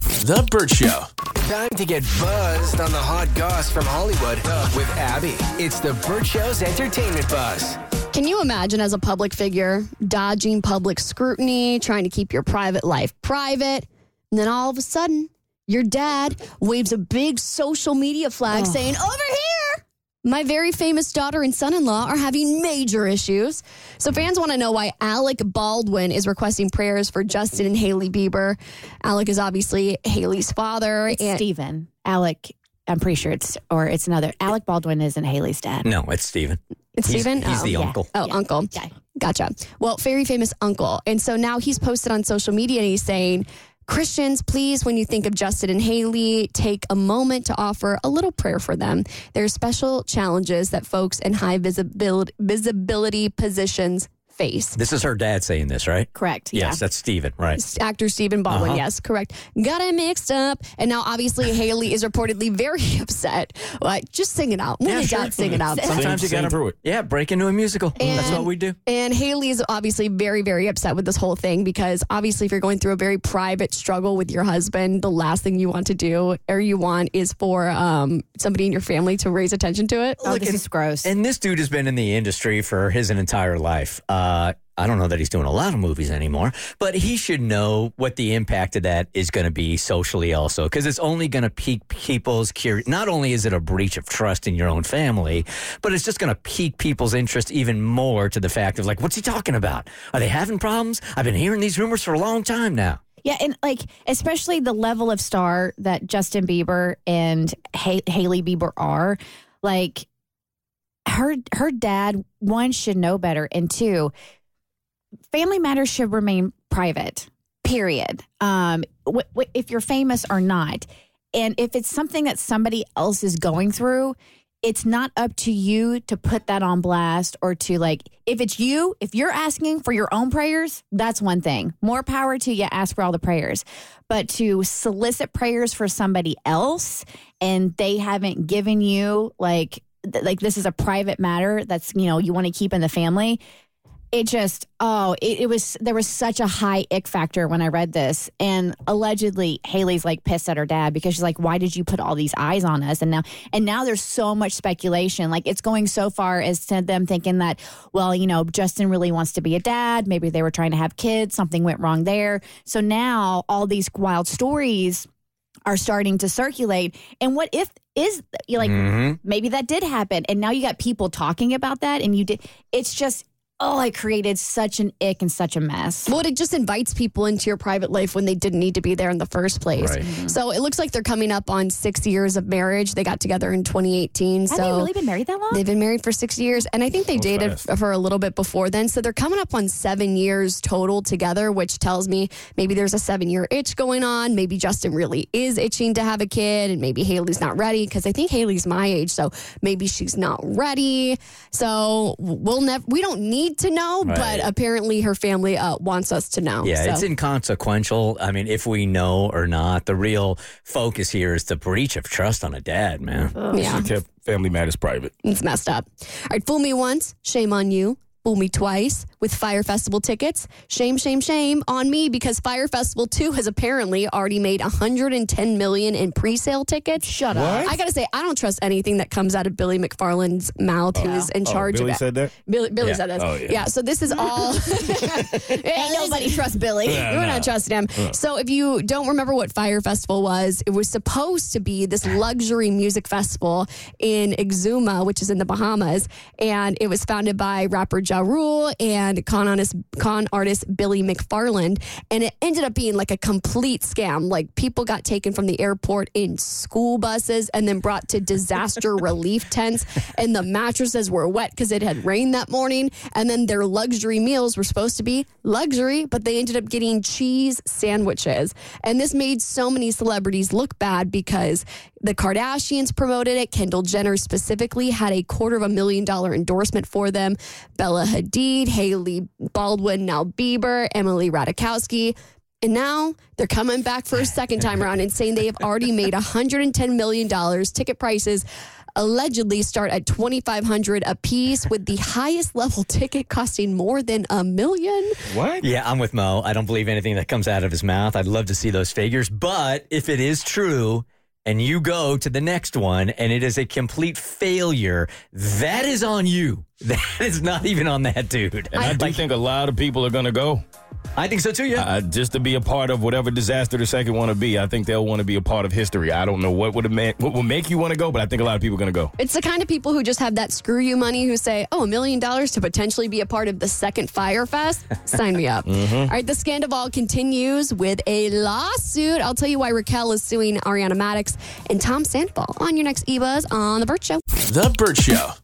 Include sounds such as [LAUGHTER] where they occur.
The Bert Show. Time to get buzzed on the hot goss from Hollywood with Abby. It's The Bert Show's entertainment buzz. Can you imagine as a public figure dodging public scrutiny, trying to keep your private life private, and then all of a sudden your dad waves a big social media flag saying, Over here! My very famous daughter and son in law are having major issues. So, fans want to know why Alec Baldwin is requesting prayers for Justin and Hailey Bieber. Alec is obviously Hailey's father. It's and- Stephen. Alec, I'm pretty sure it's, or it's another. Alec Baldwin isn't Hailey's dad. No, it's Stephen. It's He's- Stephen? He's Oh, the yeah. uncle. Oh, uncle. Yeah. Gotcha. Well, very famous uncle. And so now he's posted on social media and he's saying, Christians, please, when you think of Justin and Hailey, take a moment to offer a little prayer for them. There are special challenges that folks in high visibility, positions face. This is her dad saying this, right? Correct. Yeah. Yes, that's Stephen, right? Actor Stephen Baldwin, Uh-huh. yes, correct. Got it mixed up. And now, obviously, Hailey is reportedly very [LAUGHS] upset. Like, just sing it out. When Yeah, sure. got, sing it out. Sometimes you gotta through it. Yeah, break into a musical. That's what we do. And Hailey is obviously very, very upset with this whole thing because obviously, if you're going through a very private struggle with your husband, the last thing you want to do or you want is for um, somebody in your family to raise attention to it. Oh, Look, this and- is gross. And this dude has been in the industry for his entire life. Uh, Uh, I don't know that he's doing a lot of movies anymore, but he should know what the impact of that is going to be socially also, because it's only going to pique people's curiosity. Not only is it a breach of trust in your own family, but it's just going to pique people's interest even more to the fact of like, what's he talking about? Are they having problems? I've been hearing these rumors for a long time now. Yeah, and like especially the level of star that Justin Bieber and ha- Hailey Bieber are, like her her dad one should know better, and two, family matters should remain private. Period. Um, wh- wh- if you're famous or not, and if it's something that somebody else is going through. It's not up to you to put that on blast or to like, if it's you, if you're asking for your own prayers, that's one thing. More power to you, ask for all the prayers. But to solicit prayers for somebody else and they haven't given you like, like this is a private matter that's, you know, you want to keep in the family. It just, oh, it, it was, there was such a high ick factor when I read this. And allegedly, Hailey's like pissed at her dad because she's like, why did you put all these eyes on us? And now, and now there's so much speculation. Like it's going so far as to them thinking that, well, you know, Justin really wants to be a dad. Maybe they were trying to have kids. Something went wrong there. So now all these wild stories are starting to circulate. And what if is you like Mhm. maybe that did happen and now you got people talking about that and you did it's just oh I created such an ick and such a mess. Well, it just invites people into your private life when they didn't need to be there in the first place. Right. Mm-hmm. So it looks like they're coming up on six years of marriage. They got together in 2018. Have so they really been married that long? They've been married for six years, and I think they dated fast. for a little bit before then. So they're coming up on seven years total together, which tells me maybe there's a seven year itch going on. Maybe Justin really is itching to have a kid, and maybe Hailey's not ready because I think Hailey's my age, so maybe she's not ready. So we'll never, we don't need to know, but apparently her family uh, wants us to know. Yeah, So- it's inconsequential. I mean, if we know or not, the real focus here is the breach of trust on a dad, man. yeah. Kept Family Matters private. It's messed up. All right, fool me once, shame on you. Fool me twice with Fyre Festival tickets. Shame, shame, shame on me because Fyre Festival 2 has apparently already made 110 million in pre-sale tickets. Shut up. I got to say I don't trust anything that comes out of Billy McFarland's mouth who is in Oh, charge Billy of it. said that? Billy, Billy Yeah. said this. Oh, yeah. so this is all [LAUGHS] [LAUGHS] Ain't nobody trust Billy. We're not trusting him. So if you don't remember what Fyre Festival was, it was supposed to be this luxury music festival in Exuma, which is in the Bahamas, and it was founded by rapper Ja Rule and con artist, con artist Billy McFarland, and it ended up being like a complete scam. Like people got taken from the airport in school buses and then brought to disaster [LAUGHS] relief tents, and the mattresses were wet because it had rained that morning, and then their luxury meals were supposed to be luxury, but they ended up getting cheese sandwiches. And this made so many celebrities look bad because the Kardashians promoted it. Kendall Jenner specifically had a quarter of a million dollar endorsement for them. Bella Hadid, Hailey Baldwin, now Bieber, Emily Ratajkowski. And now they're coming back for a second time around and saying they have already made $110 million. Ticket prices allegedly start at 2500 a piece with the highest level ticket costing more than a million. What? Yeah, I'm with Mo. I don't believe anything that comes out of his mouth. I'd love to see those figures. But if it is true and you go to the next one and it is a complete failure, that is on you. [LAUGHS] That is not even on that dude. And I, do Like, think a lot of people are going to go I think so too, yeah. uh, just to be a part of whatever disaster the second want to be. I think they'll want to be a part of history. I don't know what would have meant, what will make you want to go, but I think a lot of people are going to go. It's the kind of people who just have that screw you money who say, oh, a million dollars to potentially be a part of the second Fyre Fest? Sign me up. [LAUGHS] All right, the scandal continues with a lawsuit. I'll tell you why Raquel is suing Ariana Madix and Tom Sandoval on your next eBuzz on The Bert Show. The Bert Show.